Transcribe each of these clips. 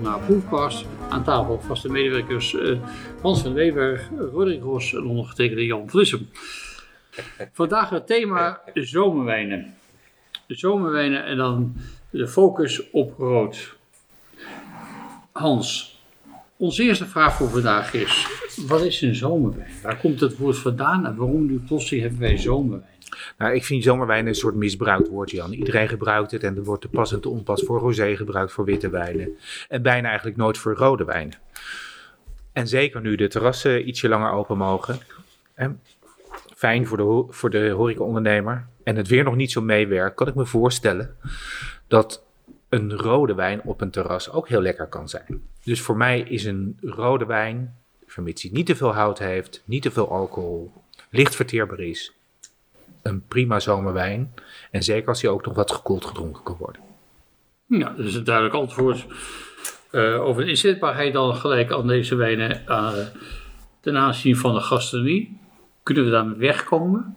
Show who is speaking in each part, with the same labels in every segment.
Speaker 1: naar Proefcast. Aan tafel vaste medewerkers uh, Hans van Weber, Roderick Ros en ondergetekende Jan Vlissem. Vandaag het thema zomerwijnen. De zomerwijnen en dan de focus op rood. Hans, onze eerste vraag voor vandaag is: wat is een zomerwijn? Waar komt het woord vandaan en waarom nu plotseling hebben wij zomerwijn?
Speaker 2: Nou, ik vind zomerwijn een soort misbruikt woord, Jan. Iedereen gebruikt het en er wordt te pas en te onpas voor rosé gebruikt, voor witte wijnen. En bijna eigenlijk nooit voor rode wijnen. En zeker nu de terrassen ietsje langer open mogen. En fijn voor de, voor de horecaondernemer. En het weer nog niet zo meewerkt, kan ik me voorstellen dat een rode wijn op een terras ook heel lekker kan zijn. Dus voor mij is een rode wijn, vermits hij niet te veel hout heeft, niet te veel alcohol, licht verteerbaar is, een prima zomerwijn. En zeker als hij ook nog wat gekoeld gedronken kan worden.
Speaker 1: Ja, dat is een duidelijk antwoord. Uh, over de inzetbaarheid dan gelijk aan deze wijnen uh, ten aanzien van de gastronomie. Kunnen we daarmee wegkomen?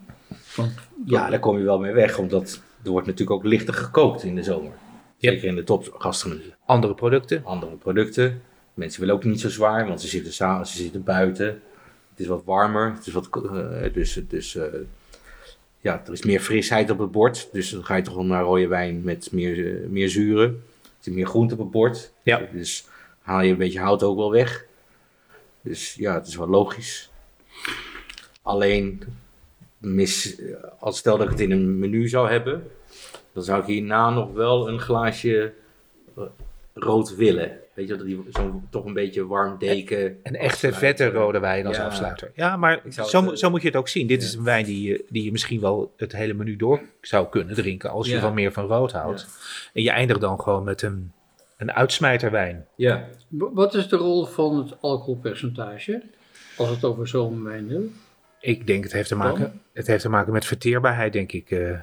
Speaker 3: Want, ja, daar kom je wel mee weg, omdat er wordt natuurlijk ook lichter gekookt in de zomer. Zeker in de topgastronomie.
Speaker 2: Andere producten?
Speaker 3: Andere producten. Mensen willen ook niet zo zwaar, want ze zitten, ze zitten buiten. Het is wat warmer. Het is wat, uh, dus dus uh, ja, er is meer frisheid op het bord. Dus dan ga je toch naar rode wijn met meer, uh, meer zuren. Er zit meer groente op het bord.
Speaker 2: Ja.
Speaker 3: Dus haal je een beetje hout ook wel weg. Dus ja, het is wel logisch. Alleen, mis, als stel dat ik het in een menu zou hebben, dan zou ik hierna nog wel een glaasje rood willen. Weet je, dat die zo'n toch een beetje warm deken.
Speaker 2: Een echte vette rode wijn als afsluiter. Ja, maar zo, het, zo moet je het ook zien. Dit ja. is een wijn die je, die je misschien wel het hele menu door zou kunnen drinken. Als je ja. van meer van rood houdt. En je eindigt dan gewoon met een, een uitsmijterwijn.
Speaker 3: Ja.
Speaker 1: Wat is de rol van het alcoholpercentage? Als het over zomerwijn hebben?
Speaker 2: Ik denk het heeft te maken, het heeft te maken met verteerbaarheid, denk ik. Uh,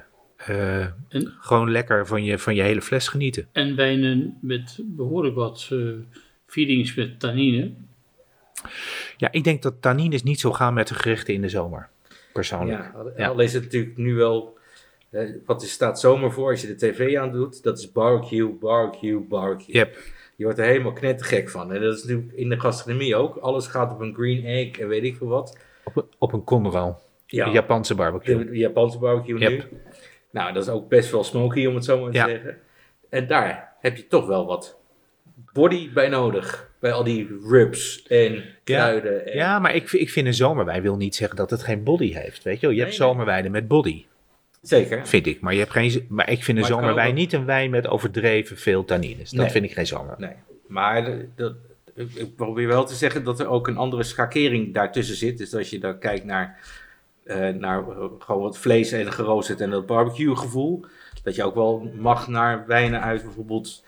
Speaker 2: uh, en, gewoon lekker van je, van je hele fles genieten.
Speaker 1: En wijnen met behoorlijk wat uh, feedings met tannine.
Speaker 2: Ja, ik denk dat tannines niet zo gaan met de gerechten in de zomer. Persoonlijk.
Speaker 3: Ja, ja. al is het natuurlijk nu wel. Uh, wat er staat zomer voor als je de tv aandoet? Dat is barbecue, barbecue, barbecue.
Speaker 2: Yep.
Speaker 3: Je wordt er helemaal knettergek van. En dat is natuurlijk in de gastronomie ook. Alles gaat op een green egg en weet ik veel wat.
Speaker 2: Op een, op een Conroe. Ja. De Japanse barbecue.
Speaker 3: De, de Japanse barbecue yep. nu. Nou, dat is ook best wel smoky om het zo maar te ja. zeggen. En daar heb je toch wel wat body bij nodig. Bij al die rubs en kruiden.
Speaker 2: Ja,
Speaker 3: en...
Speaker 2: ja maar ik, ik vind een zomerwijn wil niet zeggen dat het geen body heeft. Weet je, je hebt nee, zomerwijnen met body.
Speaker 3: Zeker.
Speaker 2: Vind ik. Maar, je hebt geen, maar ik vind een zomerwijn ook... niet een wijn met overdreven veel tannines. Dat nee. vind ik geen zomer.
Speaker 3: Nee, maar dat, ik probeer wel te zeggen dat er ook een andere schakering daartussen zit. Dus als je dan kijkt naar uh, naar uh, gewoon wat vlees en geroosterd en dat barbecue gevoel. Dat je ook wel mag naar wijnen uit bijvoorbeeld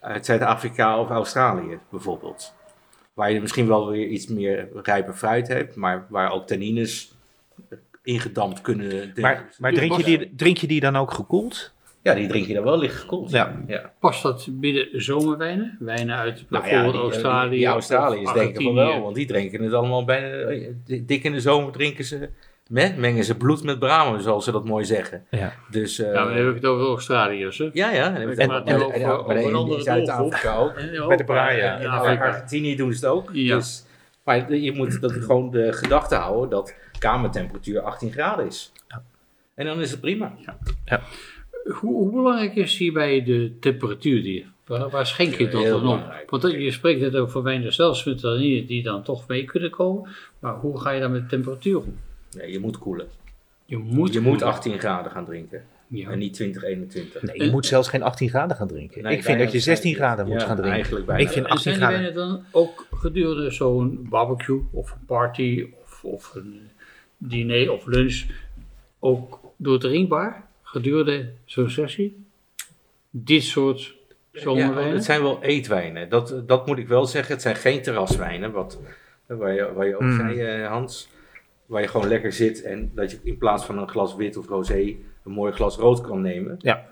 Speaker 3: uit Zuid-Afrika of Australië bijvoorbeeld. Waar je misschien wel weer iets meer rijpe fruit hebt, maar waar ook tannines ingedampt kunnen.
Speaker 2: Maar, maar drink, je die, drink je die dan ook gekoeld?
Speaker 3: Ja, die drink je dan wel licht gekoeld.
Speaker 2: Ja.
Speaker 3: ja.
Speaker 1: Past dat binnen zomerwijnen? Wijnen uit bijvoorbeeld
Speaker 3: nou ja, die,
Speaker 1: Australië?
Speaker 3: Die Australiërs denken van wel, want die drinken het allemaal bijna dik in de zomer drinken ze mengen ze bloed met bramen, zoals ze dat mooi zeggen.
Speaker 2: Ja.
Speaker 3: Dus, uh,
Speaker 1: ja, dan heb ik het over Australiërs, hè?
Speaker 3: Ja, ja. En, en, en, en, in Zuid-Afrika ook.
Speaker 2: Met de braai,
Speaker 3: In Argentinië doen ze het ook. Ja. Dus, maar je moet dat gewoon de gedachte houden dat kamertemperatuur 18 graden is.
Speaker 2: Ja.
Speaker 3: En dan is het prima.
Speaker 2: Ja.
Speaker 1: Hoe, hoe, belangrijk is hierbij de temperatuur die Waar, waar schenk je dat dan op? Want je spreekt het over wijnen zelfs met die dan toch mee kunnen komen. Maar hoe ga je dan met de temperatuur om?
Speaker 3: Nee, je moet koelen.
Speaker 1: Je moet,
Speaker 3: je moet 18 graden gaan drinken. Ja. En niet 20, 21.
Speaker 2: Nee, je moet zelfs geen 18 graden gaan drinken. Nee, ik vind dat je 16 graden moet
Speaker 3: ja,
Speaker 2: gaan drinken.
Speaker 3: Eigenlijk bijna.
Speaker 2: Ik vind 18
Speaker 1: en
Speaker 2: graden.
Speaker 1: zijn dan ook gedurende zo'n barbecue of een party of, of een diner of lunch ook doordrinkbaar gedurende zo'n sessie? Dit soort zomerwijnen?
Speaker 3: Ja, het zijn wel eetwijnen. Dat, dat moet ik wel zeggen. Het zijn geen terraswijnen. Wat, waar, je, waar je ook mm. zei, Hans waar je gewoon lekker zit en dat je in plaats van een glas wit of rosé een mooi glas rood kan nemen.
Speaker 2: Ja.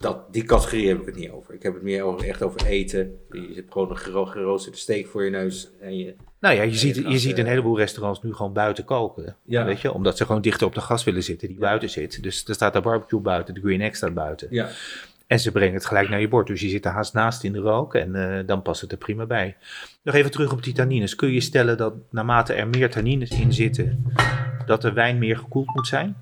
Speaker 3: Dat, die categorie heb ik het niet over. Ik heb het meer over, echt over eten. Je zit gewoon een gero geroosterde steak voor je neus. En je,
Speaker 2: nou ja, je, ziet, je, ziet een heleboel restaurants nu gewoon buiten koken. Ja. Weet je? Omdat ze gewoon dichter op de gas willen zitten die ja. buiten zit. Dus er staat de barbecue buiten, de Green Egg staat buiten.
Speaker 3: Ja.
Speaker 2: En ze brengen het gelijk naar je bord. Dus je zit er haast naast in de rook en eh, dan past het er prima bij. Nog even terug op die tannines. Kun je stellen dat naarmate er meer tannines in zitten, dat de wijn meer gekoeld moet zijn?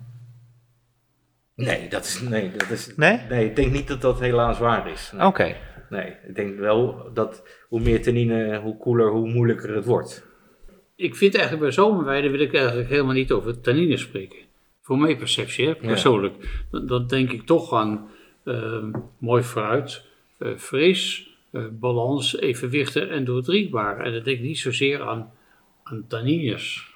Speaker 3: Nee, dat is, nee, dat is,
Speaker 2: Nee?
Speaker 3: nee, ik denk niet dat dat helaas waar is. Nee.
Speaker 2: Oké.
Speaker 3: Nee, ik denk wel dat hoe meer tannine, hoe koeler, hoe moeilijker het wordt.
Speaker 1: Ik vind eigenlijk bij zomerweiden wil ik eigenlijk helemaal niet over tannines spreken. Voor mijn perceptie, hè, persoonlijk. Dan, dan denk ik toch aan eh, mooi fruit, eh, fris, eh, balans, evenwichtig en doordrinkbaar. En dan denk ik niet zozeer aan, aan tannines.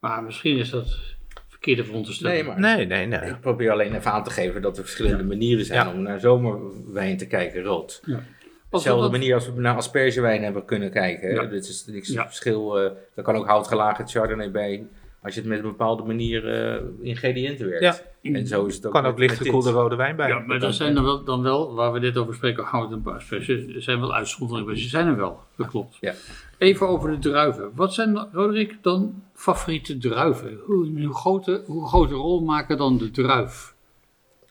Speaker 1: Maar misschien is dat verkeerde veronderstelling.
Speaker 3: Nee, maar
Speaker 2: Nee, nee, nee.
Speaker 3: ik probeer alleen even aan te geven dat er verschillende manieren zijn
Speaker 2: Ja.
Speaker 3: om naar zomerwijn te kijken, rood.
Speaker 1: Ja.
Speaker 3: Dezelfde
Speaker 1: dat-
Speaker 3: manier als we naar aspergewijn hebben kunnen kijken.
Speaker 1: Ja.
Speaker 3: Dit is niks
Speaker 1: Ja.
Speaker 3: verschil. eh er kan ook houtgelagerd chardonnay bij. Als je het met een bepaalde manier eh, ingrediënten werkt.
Speaker 2: Ja.
Speaker 3: En zo is het ook
Speaker 2: kan ook licht
Speaker 3: met
Speaker 2: gekoelde
Speaker 3: dit.
Speaker 2: rode wijn bij.
Speaker 1: Ja, maar er zijn er wel, dan wel, waar we dit over spreken, hout en asperges, er zijn wel uitzonderingen, maar ze zijn er wel. Dat klopt.
Speaker 3: Ja.
Speaker 1: Even over de druiven. Wat zijn, Roderick, dan favoriete druiven? Hoe, hoe, grote, hoe grote rol maken dan de druif?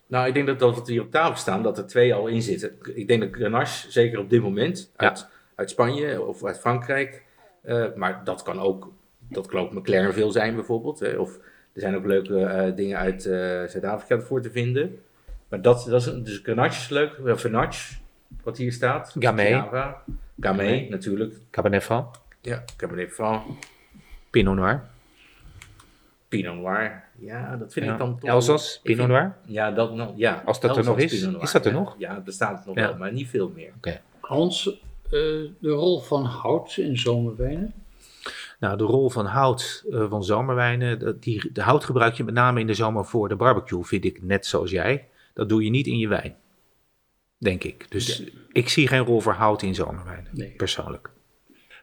Speaker 3: Nou, ik denk dat, dat wat hier op tafel staan, dat er twee al in zitten. Ik denk dat Grenache, zeker op dit moment,
Speaker 2: Ja.
Speaker 3: uit, uit Spanje of uit Frankrijk. eh, maar dat kan ook, dat kan ook McLaren veel zijn bijvoorbeeld. hè, of er zijn ook leuke eh, dingen uit eh, Zuid-Afrika voor te vinden. Maar dat, dat is, een- dus Grenache is leuk. Grenache, wat hier staat.
Speaker 2: Gamay.
Speaker 3: Java. Gamay,
Speaker 2: Gamay.
Speaker 3: natuurlijk.
Speaker 2: Cabernet Franc,
Speaker 3: Ja, Cabernet Franc.
Speaker 2: Pinot Noir,
Speaker 3: Pinot Noir. Ja, dat vind
Speaker 2: Ja.
Speaker 3: ik dan toch...
Speaker 2: Elzas,
Speaker 3: ik
Speaker 2: Pinot
Speaker 3: vind-
Speaker 2: Noir.
Speaker 3: Ja, dat nog, ja.
Speaker 2: Als dat er nog is. Is dat er
Speaker 3: ja.
Speaker 2: nog?
Speaker 3: Ja, er staat het nog
Speaker 2: Ja.
Speaker 3: wel, maar niet veel meer.
Speaker 1: Hans, eh, de rol van hout in zomerwijnen?
Speaker 2: Nou, de rol van hout eh, van zomerwijnen, die, de hout gebruik je met name in de zomer voor de barbecue, vind ik net zoals jij. Dat doe je niet in je wijn, denk ik. Dus ik zie geen rol voor hout in zomerwijnen,
Speaker 1: Nee.
Speaker 2: persoonlijk.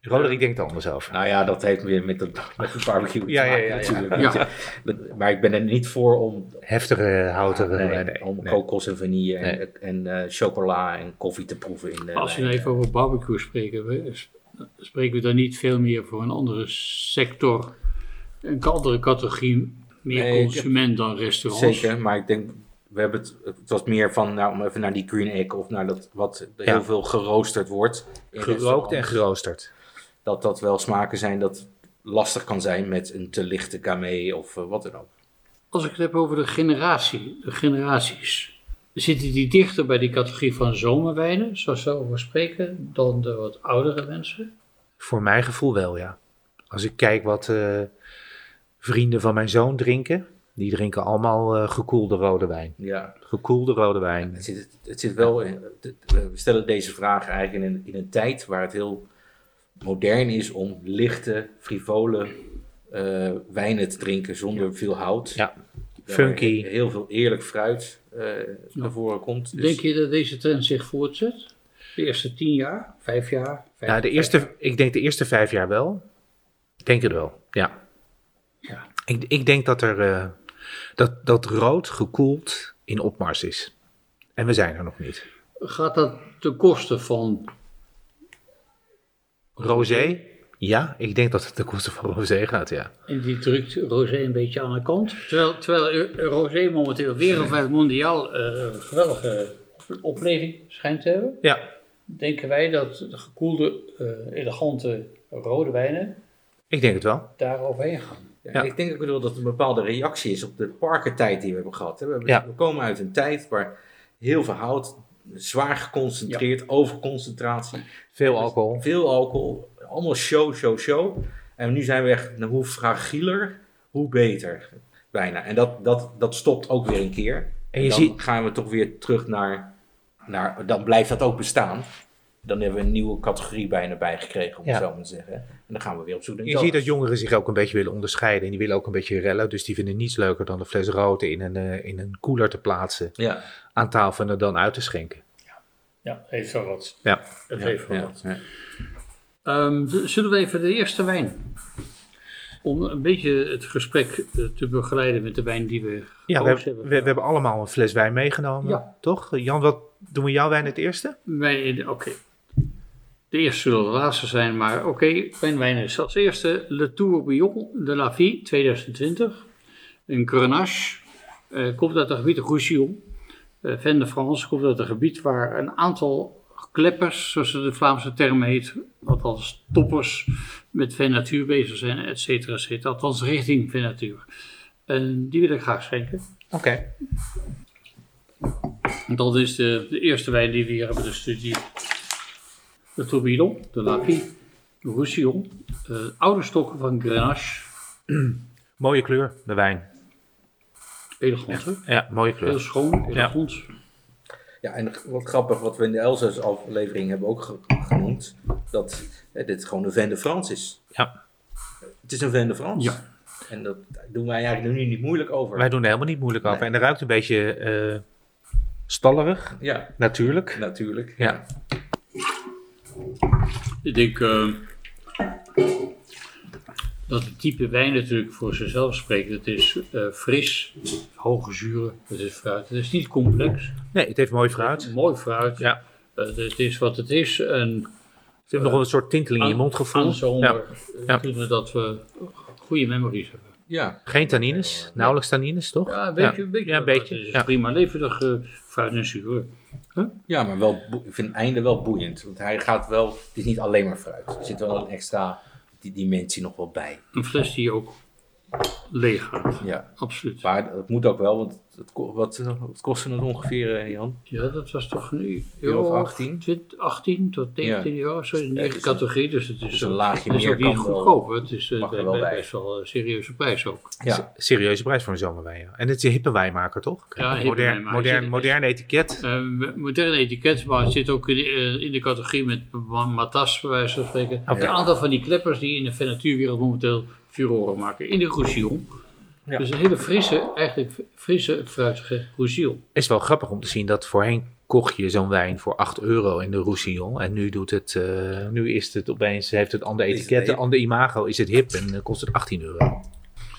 Speaker 2: Roderick denkt er anders over.
Speaker 3: Nou ja, dat heeft weer met de, met de barbecue te
Speaker 2: Ja, ja,
Speaker 3: maken
Speaker 2: ja, ja.
Speaker 3: natuurlijk.
Speaker 1: Ja.
Speaker 3: Maar ik ben er niet voor om,
Speaker 2: Heftige
Speaker 3: nee,
Speaker 2: wijnen.
Speaker 3: om
Speaker 2: nee.
Speaker 3: kokos en vanille en,
Speaker 2: Nee.
Speaker 3: en eh, chocola en koffie te proeven in de
Speaker 1: Als we even over barbecue spreken, we, spreken we dan niet veel meer voor een andere sector, een andere categorie, meer consument dan restaurants?
Speaker 3: Zeker, maar ik denk, we hebben het, het was meer van, nou, om even naar die green egg of naar dat wat
Speaker 2: Ja.
Speaker 3: heel veel geroosterd wordt.
Speaker 2: Gerookt en geroosterd.
Speaker 3: Dat dat wel smaken zijn dat lastig kan zijn met een te lichte kamee of eh, wat dan ook.
Speaker 1: Als ik het heb over de generatie, de generaties, zitten die dichter bij die categorie van zomerwijnen, zoals we over spreken, dan de wat oudere mensen?
Speaker 2: Voor mijn gevoel wel, ja. Als ik kijk wat eh, vrienden van mijn zoon drinken, die drinken allemaal eh, gekoelde rode wijn.
Speaker 3: Ja,
Speaker 2: Gekoelde rode wijn.
Speaker 3: Het zit, het zit wel in. We stellen deze vraag eigenlijk in een, in een tijd waar het heel modern is om lichte, frivole eh, wijnen te drinken zonder veel hout.
Speaker 2: Ja, funky.
Speaker 3: Heel veel eerlijk fruit eh naar voren komt. Dus
Speaker 1: Denk je dat deze trend zich voortzet? De eerste tien jaar, vijf jaar? Vijf,
Speaker 2: Nou, de eerste, ik denk de eerste vijf jaar wel. Ik denk het wel, ja.
Speaker 1: Ja.
Speaker 2: Ik, ik denk dat er eh, dat, dat rood gekoeld in opmars is. En we zijn er nog niet.
Speaker 1: Gaat dat ten koste van
Speaker 2: Rosé? Ja, ik denk dat het ten koste van rosé gaat, ja.
Speaker 1: En die drukt Rosé een beetje aan de kant. Terwijl, terwijl Rosé momenteel wereldwijd mondiaal eh, een geweldige opleving schijnt te hebben.
Speaker 2: Ja,
Speaker 1: Denken wij dat de gekoelde, eh, elegante rode wijnen
Speaker 2: ik denk het wel.
Speaker 1: daar overheen gaan.
Speaker 3: Ja, ik denk ook wel dat het een bepaalde reactie is op de parkertijd die we hebben gehad. hè. We, hebben-
Speaker 2: Ja.
Speaker 3: we komen uit een tijd waar heel veel hout, zwaar geconcentreerd, overconcentratie.
Speaker 2: Veel alcohol.
Speaker 3: Veel alcohol, allemaal show, show, show. En nu zijn we echt, nou, hoe fragieler, hoe beter. Bijna. En dat, dat, dat stopt ook weer een keer.
Speaker 2: En
Speaker 3: En
Speaker 2: je
Speaker 3: dan
Speaker 2: ziet,
Speaker 3: gaan we toch weer terug naar, naar, dan blijft dat ook bestaan. Dan hebben we een nieuwe categorie bijna bijgekregen, om
Speaker 2: Ja.
Speaker 3: het zo maar te zeggen. En dan gaan we weer op zoek naar
Speaker 2: je ziet dat jongeren zich ook een beetje willen onderscheiden. En die willen ook een beetje rellen. Dus die vinden niets leuker dan een fles rood in een, eh, in een koeler te plaatsen.
Speaker 3: Ja,
Speaker 2: Aan tafel en er dan uit te schenken.
Speaker 1: Ja, heeft wel wat.
Speaker 2: Ja.
Speaker 1: Het
Speaker 3: ja,
Speaker 1: heeft wel
Speaker 3: ja,
Speaker 1: wat.
Speaker 3: ja.
Speaker 1: Ehm, zullen we even de eerste wijn, om een beetje het gesprek eh, te begeleiden met de wijn die we
Speaker 2: Ja, we, hebben-
Speaker 1: hebben.
Speaker 2: we, we hebben allemaal een fles wijn meegenomen,
Speaker 1: Ja.
Speaker 2: toch? Jan, wat doen we jouw wijn het eerste?
Speaker 1: Oké. De eerste zullen de laatste zijn, maar oké. mijn wijn is als eerste Le Tourbillon de la Vie 2020. Een Grenache. eh, komt uit het gebied Roussillon. Uh, Ven de France komt uit een gebied waar een aantal kleppers, zoals de Vlaamse term heet, althans toppers, met Venatuur bezig zijn, et cetera, et cetera. Althans richting Venatuur. En die wil ik graag schenken.
Speaker 2: Oké.
Speaker 1: Dat is de, de, eerste wijn die we hier hebben bestudeerd. De Tourbillon, de Lapie, de Roussillon, uh, oude stokken van Grenache.
Speaker 2: mooie kleur, de wijn.
Speaker 1: Elegant, hè?
Speaker 2: Ja, mooie kleur.
Speaker 1: Heel schoon, elegant.
Speaker 3: Ja. ja, en wat grappig, wat we in de Elzas aflevering hebben ook genoemd, dat hè, dit gewoon een Vin de France is.
Speaker 2: Ja.
Speaker 3: Het is een Vin de France.
Speaker 1: Ja.
Speaker 3: En dat doen wij eigenlijk nu niet moeilijk over.
Speaker 2: Wij doen er helemaal niet moeilijk over.
Speaker 3: Nee.
Speaker 2: En dat ruikt een beetje uh, stallerig.
Speaker 3: Ja.
Speaker 2: Natuurlijk.
Speaker 3: Natuurlijk.
Speaker 2: Ja.
Speaker 1: Ik denk uh, dat het type wijn natuurlijk voor zichzelf spreekt. Het is uh, fris, hoge zuren, het is fruit. Het is niet complex.
Speaker 2: Nee, het heeft mooi fruit.
Speaker 1: Mooi fruit.
Speaker 2: Ja.
Speaker 1: Uh, het is wat het is. En,
Speaker 2: het heeft nog wel een soort tinteling in je mondgevoel.
Speaker 1: Aan zomer
Speaker 2: ja.
Speaker 1: we dat we goede memories hebben.
Speaker 3: Ja.
Speaker 2: Geen tannines, nauwelijks tannines, toch?
Speaker 1: Ja, een beetje. Ja. Een beetje,
Speaker 2: ja, een beetje.
Speaker 1: Het is
Speaker 2: ja.
Speaker 1: prima levendig uh, fruit en zuur.
Speaker 3: Huh? Ja, maar wel, ik vind het einde wel boeiend. Want hij gaat wel, het is niet alleen maar fruit. Er zit wel een extra die dimensie nog wel bij.
Speaker 1: Een fles die ook leeg gaat.
Speaker 3: Ja,
Speaker 1: absoluut.
Speaker 3: Maar dat moet ook wel, want het, wat, wat kostte het ongeveer, uh, Jan?
Speaker 1: Ja, dat was toch nu
Speaker 3: euro 18?
Speaker 1: 20, 18 tot 19 ja. euro, zo in die
Speaker 3: ja,
Speaker 1: categorie. Dus het is,
Speaker 3: dus een laagje
Speaker 1: het is
Speaker 3: meer
Speaker 1: ook niet goedkoop. Het is uh,
Speaker 3: wel bij.
Speaker 1: best wel een serieuze prijs ook.
Speaker 2: Ja. Serieuze prijs voor een zomerwijn. Ja. En het is een hippe wijnmaker, toch?
Speaker 1: Ja,
Speaker 2: modern, modern, modern etiket.
Speaker 1: Uh, modern etiket, maar het zit ook in de, in de categorie met Matas, bij wijze van spreken. Okay. Een aantal van die kleppers die in de venatuurwereld momenteel furoren maken. In de Roussillon. Ja. Dus een hele frisse, eigenlijk frisse, fruitige Roussillon.
Speaker 2: Het is wel grappig om te zien dat voorheen kocht je zo'n wijn voor 8 euro in de Roussillon. En nu doet het, uh, nu is het opeens, heeft het ander etiket, een ander imago, is het hip en uh, kost het 18 euro.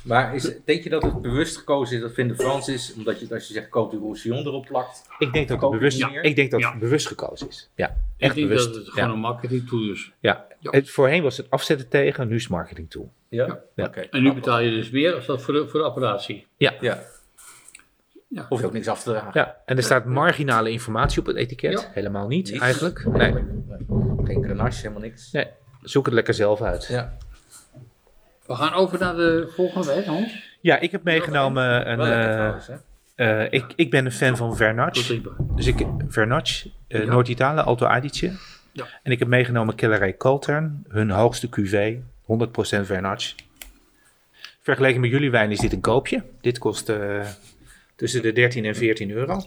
Speaker 3: Maar is, denk je dat het bewust gekozen is dat Vin de France is, omdat je als je zegt koop die Roussillon erop plakt?
Speaker 2: Ik denk dat het bewust, ja. ik denk dat het bewust gekozen is. Ja, echt
Speaker 1: ik denk
Speaker 2: bewust.
Speaker 1: dat het gewoon
Speaker 2: ja.
Speaker 1: een marketing tool is.
Speaker 2: Ja. Het, voorheen was het afzetten tegen, nu is het marketing tool.
Speaker 3: Ja,
Speaker 1: ja. Okay. En nu betaal je dus meer als dat voor de, voor de apparatie.
Speaker 2: Ja.
Speaker 3: ja. Ja. Hoef je ook niks af te dragen.
Speaker 2: Ja, en er staat marginale informatie op het etiket. Ja. Helemaal niet, niets. eigenlijk. Nee.
Speaker 3: nee. Geen grenache, helemaal niks.
Speaker 2: Nee, zoek het lekker zelf uit.
Speaker 3: Ja.
Speaker 1: We gaan over naar de volgende wijn, Hans.
Speaker 2: Ja, ik heb meegenomen een... Uh, uh, ik, ik ben een fan van Vernatsch. Dus ik, Vernatsch, uh, ja. Noord-Italië, Alto Adige.
Speaker 1: Ja.
Speaker 2: En ik heb meegenomen Kellerij Coltern, hun hoogste cuvée, 100% Vernatsch. Vergeleken met jullie wijn is dit een koopje. Dit kost uh, tussen de 13 en 14 euro.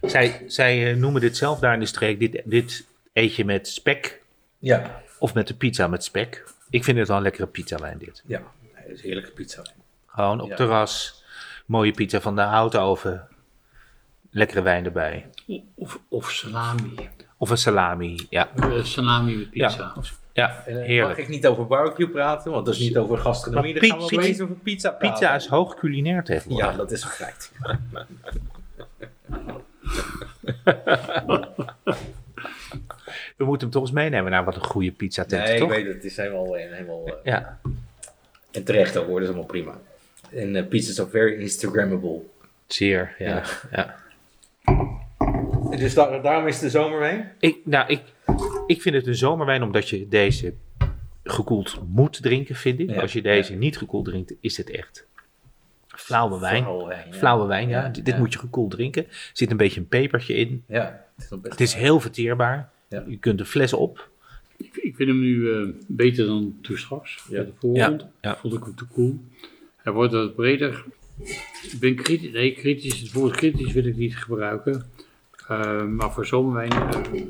Speaker 2: Zij, zij uh, noemen dit zelf daar in de streek, dit, dit eet je met spek.
Speaker 3: Ja.
Speaker 2: Of met de pizza met spek. Ik vind het wel een lekkere pizzawijn dit.
Speaker 3: Ja, het is heerlijke pizza.
Speaker 2: Gewoon op ja. terras, mooie pizza van de houtoven. Lekkere wijn erbij.
Speaker 1: Of, of salami.
Speaker 2: Of een salami, ja.
Speaker 1: Uh, salami met pizza.
Speaker 2: Ja. Ja, heerlijk.
Speaker 3: Mag ik niet over barbecue praten, want dat is niet over gastronomie. Dan gaan we opeens over pizza praten.
Speaker 2: Pizza is hoog culinair tegenwoordig.
Speaker 3: Ja, dat is een feit.
Speaker 2: we moeten hem toch eens meenemen naar wat een goede pizza tent,
Speaker 3: nee,
Speaker 2: toch?
Speaker 3: ik weet het. Het is helemaal... helemaal uh,
Speaker 2: ja.
Speaker 3: En terecht ook hoor, dat is allemaal prima. En uh, pizza's are very Instagrammable.
Speaker 2: Zeer, ja. ja. ja.
Speaker 3: Dus daar, daarom is de zomerwijn?
Speaker 2: Ik, nou, ik, ik vind het een zomerwijn omdat je deze gekoeld moet drinken, vind ik. Ja, Als je deze ja. niet gekoeld drinkt, is het echt flauwe wijn.
Speaker 3: Flauwe wijn, ja.
Speaker 2: Flauwe wijn, ja. Dit, dit moet je gekoeld drinken. Er zit een beetje een pepertje in.
Speaker 3: Ja,
Speaker 2: het is, het is heel verteerbaar. Je kunt de fles op.
Speaker 1: Ik, ik vind hem nu uh, beter dan toen straks. Ja. De voorgrond vond ik hem te koel. Hij wordt wat breder. Ik ben kritisch. Nee, kritisch. Het woord kritisch wil ik niet gebruiken. Uh, maar voor zomerwijn, uh,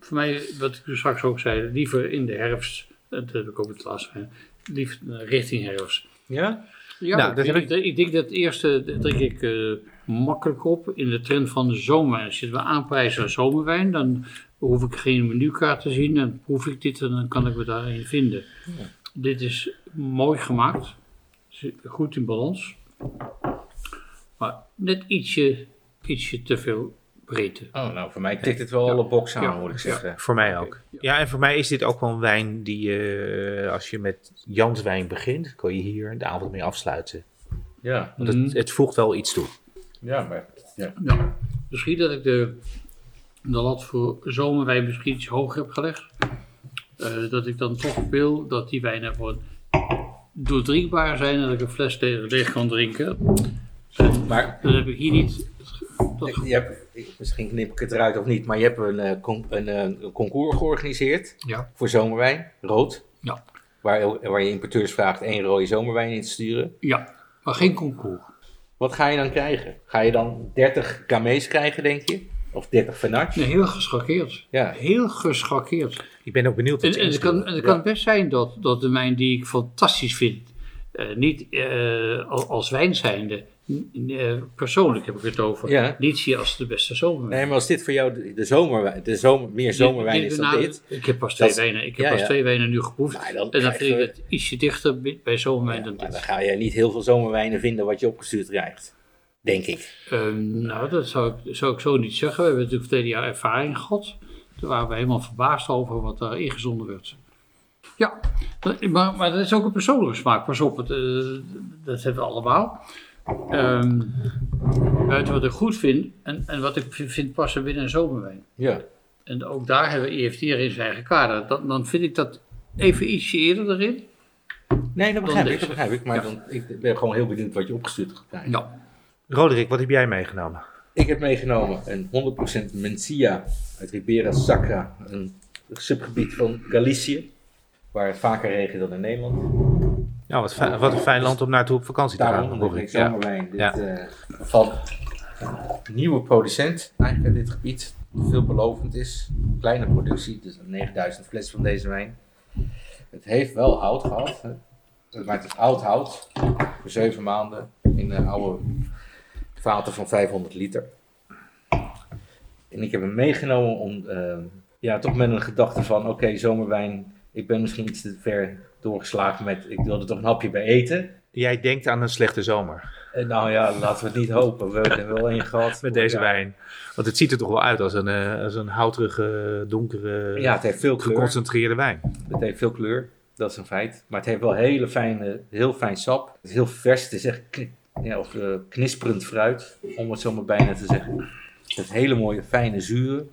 Speaker 1: voor mij, wat ik dus straks ook zei, liever in de herfst, dat heb ik ook het laatste wijn, liever richting herfst.
Speaker 3: Ja?
Speaker 1: Ja, nou, ik, ik, ik, denk dat het eerste drink ik uh, makkelijk op in de trend van de zomerwijn. Als je het aanprijzen aan zomerwijn, dan hoef ik geen menukaart te zien, dan proef ik dit en dan kan ik me daarin vinden. Ja. Dit is mooi gemaakt, goed in balans, maar net ietsje, ietsje te veel breedte.
Speaker 3: Oh, nou, voor mij tikt het wel ja. alle boxen aan, ja. moet ik zeggen.
Speaker 2: Ja, voor mij ook. Ja. ja. en voor mij is dit ook wel een wijn die, uh, als je met Jans wijn begint, kan je hier de avond mee afsluiten.
Speaker 3: Ja,
Speaker 2: Want
Speaker 1: Mhm.
Speaker 2: het, het voegt wel iets toe.
Speaker 3: ja maar ja.
Speaker 1: Ja, misschien dat ik de, de lat voor zomerwijn misschien iets hoger heb gelegd. Eh, dat ik dan toch wil dat die wijnen gewoon doordrinkbaar zijn en dat ik een fles le- leeg kan drinken.
Speaker 3: Maar
Speaker 1: Dat heb ik hier niet. Dat,
Speaker 3: je hebt, misschien knip ik het eruit of niet, maar je hebt een, eh, een, eh, een concours georganiseerd
Speaker 1: ja,
Speaker 3: voor zomerwijn, rood.
Speaker 1: Ja.
Speaker 3: Waar, waar je importeurs vraagt één rode zomerwijn in te sturen.
Speaker 1: ja, maar geen concours.
Speaker 3: Wat ga je dan krijgen? Ga je dan 30 Camees krijgen, denk je? Of 30 Fenach?
Speaker 1: Nee, heel geschakeerd.
Speaker 3: Ja.
Speaker 1: Heel geschakeerd.
Speaker 2: Ik ben ook benieuwd wat
Speaker 1: En, en het kan, en het kan best zijn dat, dat de wijn die ik fantastisch vind, eh, niet eh, al- als wijn zijnde, eh, persoonlijk heb ik het over,
Speaker 3: Ja.
Speaker 1: niet zie als de beste zomerwijn.
Speaker 3: Nee, maar als dit voor jou de, de zomerwijn, de zomer, meer zomerwijn
Speaker 1: Dit-
Speaker 3: is dan
Speaker 1: benadert-
Speaker 3: dit.
Speaker 1: Ik heb pas twee wijnen, ik heb
Speaker 3: ja,
Speaker 1: pas
Speaker 3: ja.
Speaker 1: twee wijnen nu geproefd.
Speaker 3: Nou, dan
Speaker 1: en dan vind ik het ietsje dichter bij- zomerwijn
Speaker 3: Ja,
Speaker 1: dan
Speaker 3: maar
Speaker 1: dit.
Speaker 3: dan ga je niet heel veel zomerwijnen vinden wat je opgestuurd krijgt. Denk ik.
Speaker 1: Ehm, nou, dat zou ik, zou ik zo niet zeggen. We hebben natuurlijk verleden jaar ervaring gehad. Toen waren we helemaal verbaasd over wat daar ingezonden werd. Ja, dat- maar, maar dat is ook een persoonlijke smaak. Pas op, het, eh, dat hebben we allemaal. Ehm, buiten wat ik goed vind en, en wat ik vind, passen binnen een zomerwijn.
Speaker 3: Ja.
Speaker 1: En ook daar hebben we EFT in zijn eigen kader. Dan, dan vind ik dat even ietsje eerder erin.
Speaker 3: Nee, dat begrijp ik, dat begrijp ik. Maar
Speaker 1: Ja.
Speaker 3: dan, ik ben gewoon heel benieuwd wat je opgestuurd gaat krijgen.
Speaker 1: Ja.
Speaker 2: Roderick, wat heb jij meegenomen?
Speaker 3: Ik heb meegenomen een 100% Mencia uit Ribera Sacra, een subgebied van Galicië, waar het vaker regent dan in Nederland.
Speaker 2: Nou, wat, fijn- wat een fijn land om naartoe op vakantie te gaan.
Speaker 3: Daarom
Speaker 2: ik. Ja.
Speaker 3: Dit,
Speaker 2: Ja.
Speaker 3: eh, van een nieuwe producent eigenlijk uit dit gebied, veelbelovend is. Kleine productie, dus 9000 fles van deze wijn. Het heeft wel hout gehad, hè. maar het is oud hout, voor 7 maanden in een oude vaten van 500 liter. En ik heb hem meegenomen om, eh, ja, toch met een gedachte van, oké, zomerwijn, ik ben misschien iets te ver doorgeslagen met, ik wil er toch een hapje bij eten.
Speaker 2: Jij denkt aan een slechte zomer
Speaker 3: Eh, nou ja, laten we het niet hopen. We hebben er wel één gehad.
Speaker 2: met deze
Speaker 3: Ja.
Speaker 2: wijn. Want het ziet er toch wel uit als een, eh, als een houterige, donkere,
Speaker 3: Ja, het heeft veel kleur.
Speaker 2: geconcentreerde wijn.
Speaker 3: Het heeft veel kleur, dat is een feit. Maar het heeft wel hele fijne, heel fijn sap. Het is heel vers, het is echt ja, of, eh, knisperend fruit, om het zo maar bijna te zeggen. Het hele mooie, fijne zuren.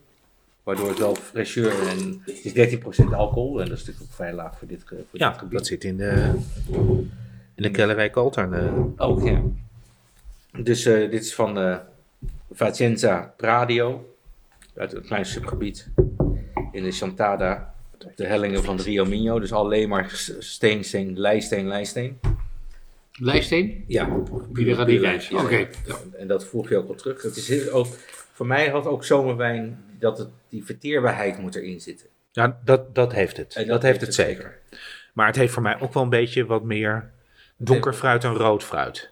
Speaker 3: Waardoor het wel fraîcheur en het is 13% alcohol. En dat is natuurlijk ook vrij laag voor dit, voor dit
Speaker 2: Ja,
Speaker 3: gebied.
Speaker 2: dat zit in de, in de kellerij Kaltern. eh.
Speaker 3: Ook, ja. Dus eh, dit is van eh Vacenza Pradio, uit een klein subgebied in de Chantada, op de hellingen van de Rio Minho. Dus alleen maar steen, steen, lijsteen, lijsteen.
Speaker 1: Lijsteen?
Speaker 3: Ja, ja.
Speaker 1: Oké.
Speaker 3: Ja, En dat voeg je ook wel terug. Het is heel, ook, voor mij had ook zomerwijn dat het, die verteerbaarheid moet erin zitten.
Speaker 2: Ja, dat, dat heeft het. Dat, heeft het zeker. Maar het heeft voor mij ook wel een beetje wat meer donker fruit en rood fruit.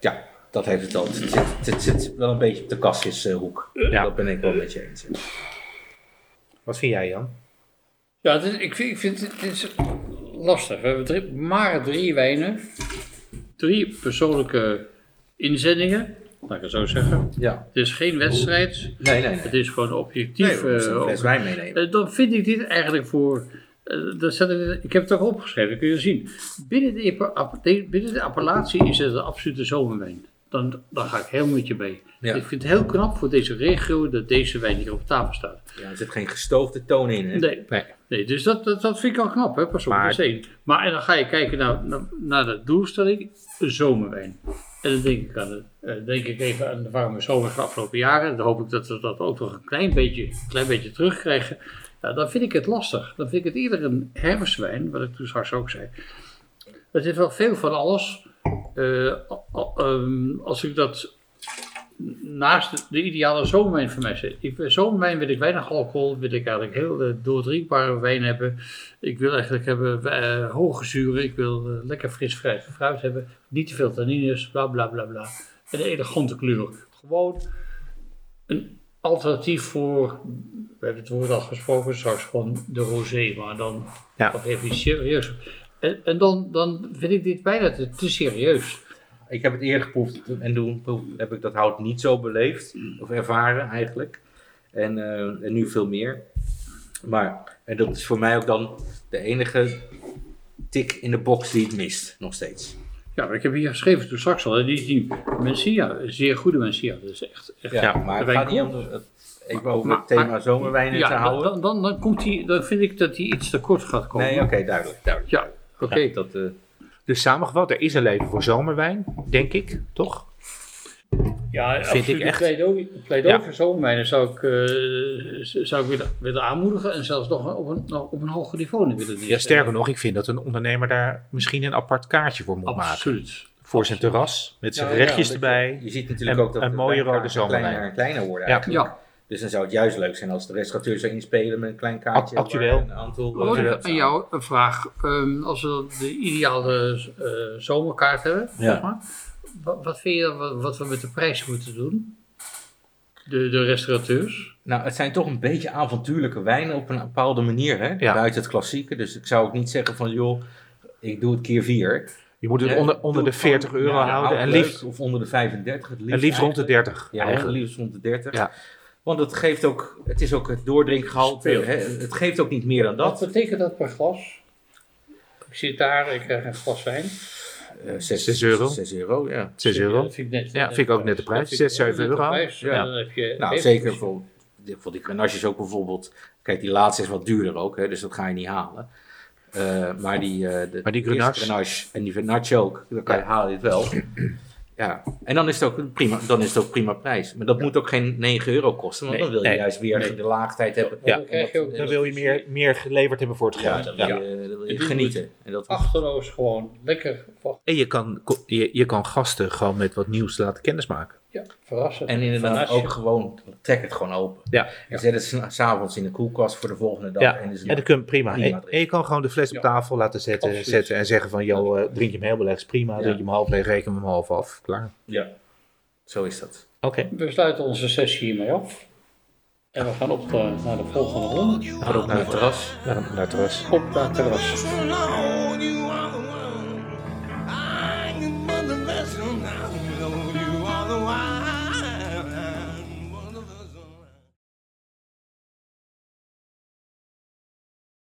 Speaker 3: Ja, dat heeft het al. Het zit, het zit wel een beetje op de kasjeshoek.
Speaker 2: Ja.
Speaker 3: Dat ben ik wel met je eens.
Speaker 2: Wat vind jij, Jan?
Speaker 1: Ja, het is- ik, vind, ik vind het, het is lastig. We hebben drie, maar drie wijnen. Drie persoonlijke inzendingen, laat ik het zo zeggen.
Speaker 3: Ja.
Speaker 1: Het is geen wedstrijd.
Speaker 3: Nee, nee, nee.
Speaker 1: Het is gewoon objectief.
Speaker 3: Nee,
Speaker 1: eh,
Speaker 3: fles wijn meenemen.
Speaker 1: Eh, dan vind ik dit eigenlijk voor. eh, dat zet ik, ik heb het ook opgeschreven, kun je zien. Binnen de- binnen de appellatie is het een absolute zomerwijn. Dan, dan ga ik helemaal met je mee.
Speaker 3: Ja.
Speaker 1: Ik vind het heel knap voor deze regio dat deze wijn hier op tafel staat.
Speaker 3: Ja, er zit geen gestoofde toon in. Hè?
Speaker 1: Nee,
Speaker 2: Nee.
Speaker 1: nee dus dat, dat, dat vind ik al knap, hè, pas op,
Speaker 2: Maar-
Speaker 1: is één. Maar en dan ga je kijken naar, naar, naar de doelstelling, een zomerwijn. En dan denk ik, aan de, eh, denk ik even aan de warme zomer van de afgelopen jaren. Dan hoop ik dat we dat ook nog een klein beetje, klein beetje terugkrijgen. Ja, dan vind ik het lastig. Dan vind ik het eerder een herfstwijn, wat ik toen straks ook zei. Het heeft wel veel van alles. Eh, ehm, als ik dat naast de, de ideale zomerwijn voor mij zit. Ik, zomerwijn wil ik weinig alcohol, wil ik eigenlijk heel eh, doordrinkbare wijn hebben. Ik wil eigenlijk hebben eh, hoge zuren, ik wil lekker fris fruit, fruit hebben. Niet te veel tannines, bla bla bla bla. En een elegante kleur. Gewoon een alternatief voor, we hebben het woord al gesproken, straks gewoon de rosé, maar dan
Speaker 2: Ja.
Speaker 1: nog even serieus. En, en dan, dan vind ik dit bijna te, te serieus.
Speaker 3: Ik heb het eerder geproefd en toen heb ik dat hout niet zo beleefd. Of ervaren eigenlijk. En, eh, en nu veel meer. Maar en dat is voor mij ook dan de enige tik in de box die het mist. Nog steeds.
Speaker 1: Ja, maar ik heb hier geschreven toen straks al, die, die Mencia, een zeer goede Mencia. Dat is echt, echt
Speaker 3: Ja,
Speaker 2: Ja,
Speaker 3: maar het gaat niet om
Speaker 1: komen-
Speaker 3: het, even over
Speaker 1: Maar-
Speaker 3: het thema
Speaker 1: maar-
Speaker 3: zomerwijnen te
Speaker 1: ja,
Speaker 3: houden.
Speaker 1: dan, dan, dan, komt die, dan vind ik dat hij iets te kort gaat komen.
Speaker 3: nee, oké, duidelijk. duidelijk.
Speaker 1: Ja, oké.
Speaker 3: Dat, eh,
Speaker 2: Dus samengevat, er is een leven voor zomerwijn, denk ik, toch?
Speaker 1: Ja,
Speaker 2: Vind
Speaker 1: absoluut.
Speaker 2: ik echt.
Speaker 1: Pleidooi, pleidooi
Speaker 2: Ja.
Speaker 1: voor zomerwijnen zou ik, eh, zou ik willen, willen aanmoedigen en zelfs nog op een, nog op een hoger niveau willen neerzetten.
Speaker 2: Ja, sterker nog, ik vind dat een ondernemer daar misschien een apart kaartje voor moet maken.
Speaker 1: Absoluut.
Speaker 2: Voor zijn terras, met zijn
Speaker 3: ja, dat
Speaker 2: erbij.
Speaker 3: Je, je ziet natuurlijk
Speaker 2: En-
Speaker 3: ook dat
Speaker 2: een
Speaker 3: de
Speaker 2: mooie rode zomerwijn.
Speaker 3: kleiner en kleiner worden
Speaker 2: Ja.
Speaker 3: eigenlijk.
Speaker 1: Ja,
Speaker 3: Dus dan zou het juist leuk zijn als de restaurateur zou inspelen met een klein kaartje.
Speaker 2: Ac- actueel.
Speaker 3: Een aantal,
Speaker 1: Roland,
Speaker 3: eh,
Speaker 1: aan jou een vraag. Ehm, als we de ideale eh, zomerkaart hebben,
Speaker 3: Ja.
Speaker 1: zeg maar, wat, wat vind je wat, wat we met de prijs moeten doen? De, de restaurateurs?
Speaker 3: Nou, het zijn toch een beetje avontuurlijke wijnen op een bepaalde manier, hè?
Speaker 2: Ja.
Speaker 3: Buiten het klassieke. Dus ik zou ook niet zeggen van, joh, ik doe het keer vier.
Speaker 2: Je moet het
Speaker 3: Ja,
Speaker 2: onder, onder de
Speaker 3: het gewoon-
Speaker 2: 40 euro
Speaker 3: ja,
Speaker 2: houden.
Speaker 3: hou
Speaker 2: En liefst,
Speaker 3: Of onder de 35, het liefst.
Speaker 2: en liefst rond de
Speaker 3: eigenlijk.
Speaker 2: 30.
Speaker 3: Ja,
Speaker 2: eigenlijk.
Speaker 3: liefst rond de 30.
Speaker 2: Ja.
Speaker 3: Want het geeft ook, het is ook het doordrinkgehalte. Het geeft ook niet meer dan
Speaker 1: Wat
Speaker 3: dat.
Speaker 1: betekent dat per glas? Ik zit daar, ik krijg een glas wijn.
Speaker 3: Eh, zes,
Speaker 2: Zes euro.
Speaker 3: 6 euro, ja.
Speaker 2: 6 euro.
Speaker 1: Dat vind ik net,
Speaker 2: Ja, vind ik ook net de prijs.
Speaker 1: Dat vind ik
Speaker 2: 6, 7
Speaker 1: net de
Speaker 2: euro.
Speaker 1: prijs.
Speaker 2: Ja.
Speaker 1: Dan heb je
Speaker 3: Nou, zeker voor, voor die grenaches ook bijvoorbeeld. Kijk, die laatste is wat duurder ook, hè, dus dat ga je niet halen. Eh, maar die, eh de
Speaker 2: Maar die grenache-
Speaker 3: grenache en die grenache ook, dan kan je,
Speaker 2: Ja.
Speaker 3: haal je het wel. Ja, en dan is het ook een prima, dan is het ook prima prijs. Maar dat moet ook geen 9 euro kosten, want
Speaker 2: Nee,
Speaker 3: dan wil je
Speaker 2: nee.
Speaker 3: juist weer
Speaker 1: Nee.
Speaker 3: de laagtijd hebben.
Speaker 1: Ja,
Speaker 3: En
Speaker 1: dan krijg je
Speaker 3: dat-
Speaker 1: ook-
Speaker 3: en
Speaker 2: Dan
Speaker 3: dat-
Speaker 2: wil je meer, meer geleverd hebben voor het
Speaker 3: Ja,
Speaker 2: geld.
Speaker 3: dan
Speaker 2: Ja.
Speaker 3: wil je, dan wil je genieten. En dat
Speaker 1: Achterloos gewoon lekker
Speaker 2: En je kan, je, je kan gasten gewoon met wat nieuws laten kennismaken.
Speaker 1: Ja, verrassen.
Speaker 3: En inderdaad ook gewoon, trek het gewoon open.
Speaker 2: Ja.
Speaker 3: En zet het s- s'avonds in de koelkast voor de volgende dag.
Speaker 2: Ja,
Speaker 3: En is
Speaker 2: en dat kun prima.
Speaker 3: Prima
Speaker 2: En, je kan gewoon de fles op
Speaker 1: Ja.
Speaker 2: tafel laten zetten,
Speaker 1: Absoluut.
Speaker 2: zetten en zeggen van, joh, eh, drink je hem helemaal leeg, prima.
Speaker 3: Ja.
Speaker 2: Drink je hem half leeg, reken hem half af. Klaar.
Speaker 3: Ja, zo is dat.
Speaker 2: Oké.
Speaker 1: We sluiten onze sessie hiermee af. En we gaan op eh, naar de volgende ronde.
Speaker 3: We gaan ook naar het terras.
Speaker 2: Naar, naar het terras.
Speaker 1: Op naar het terras.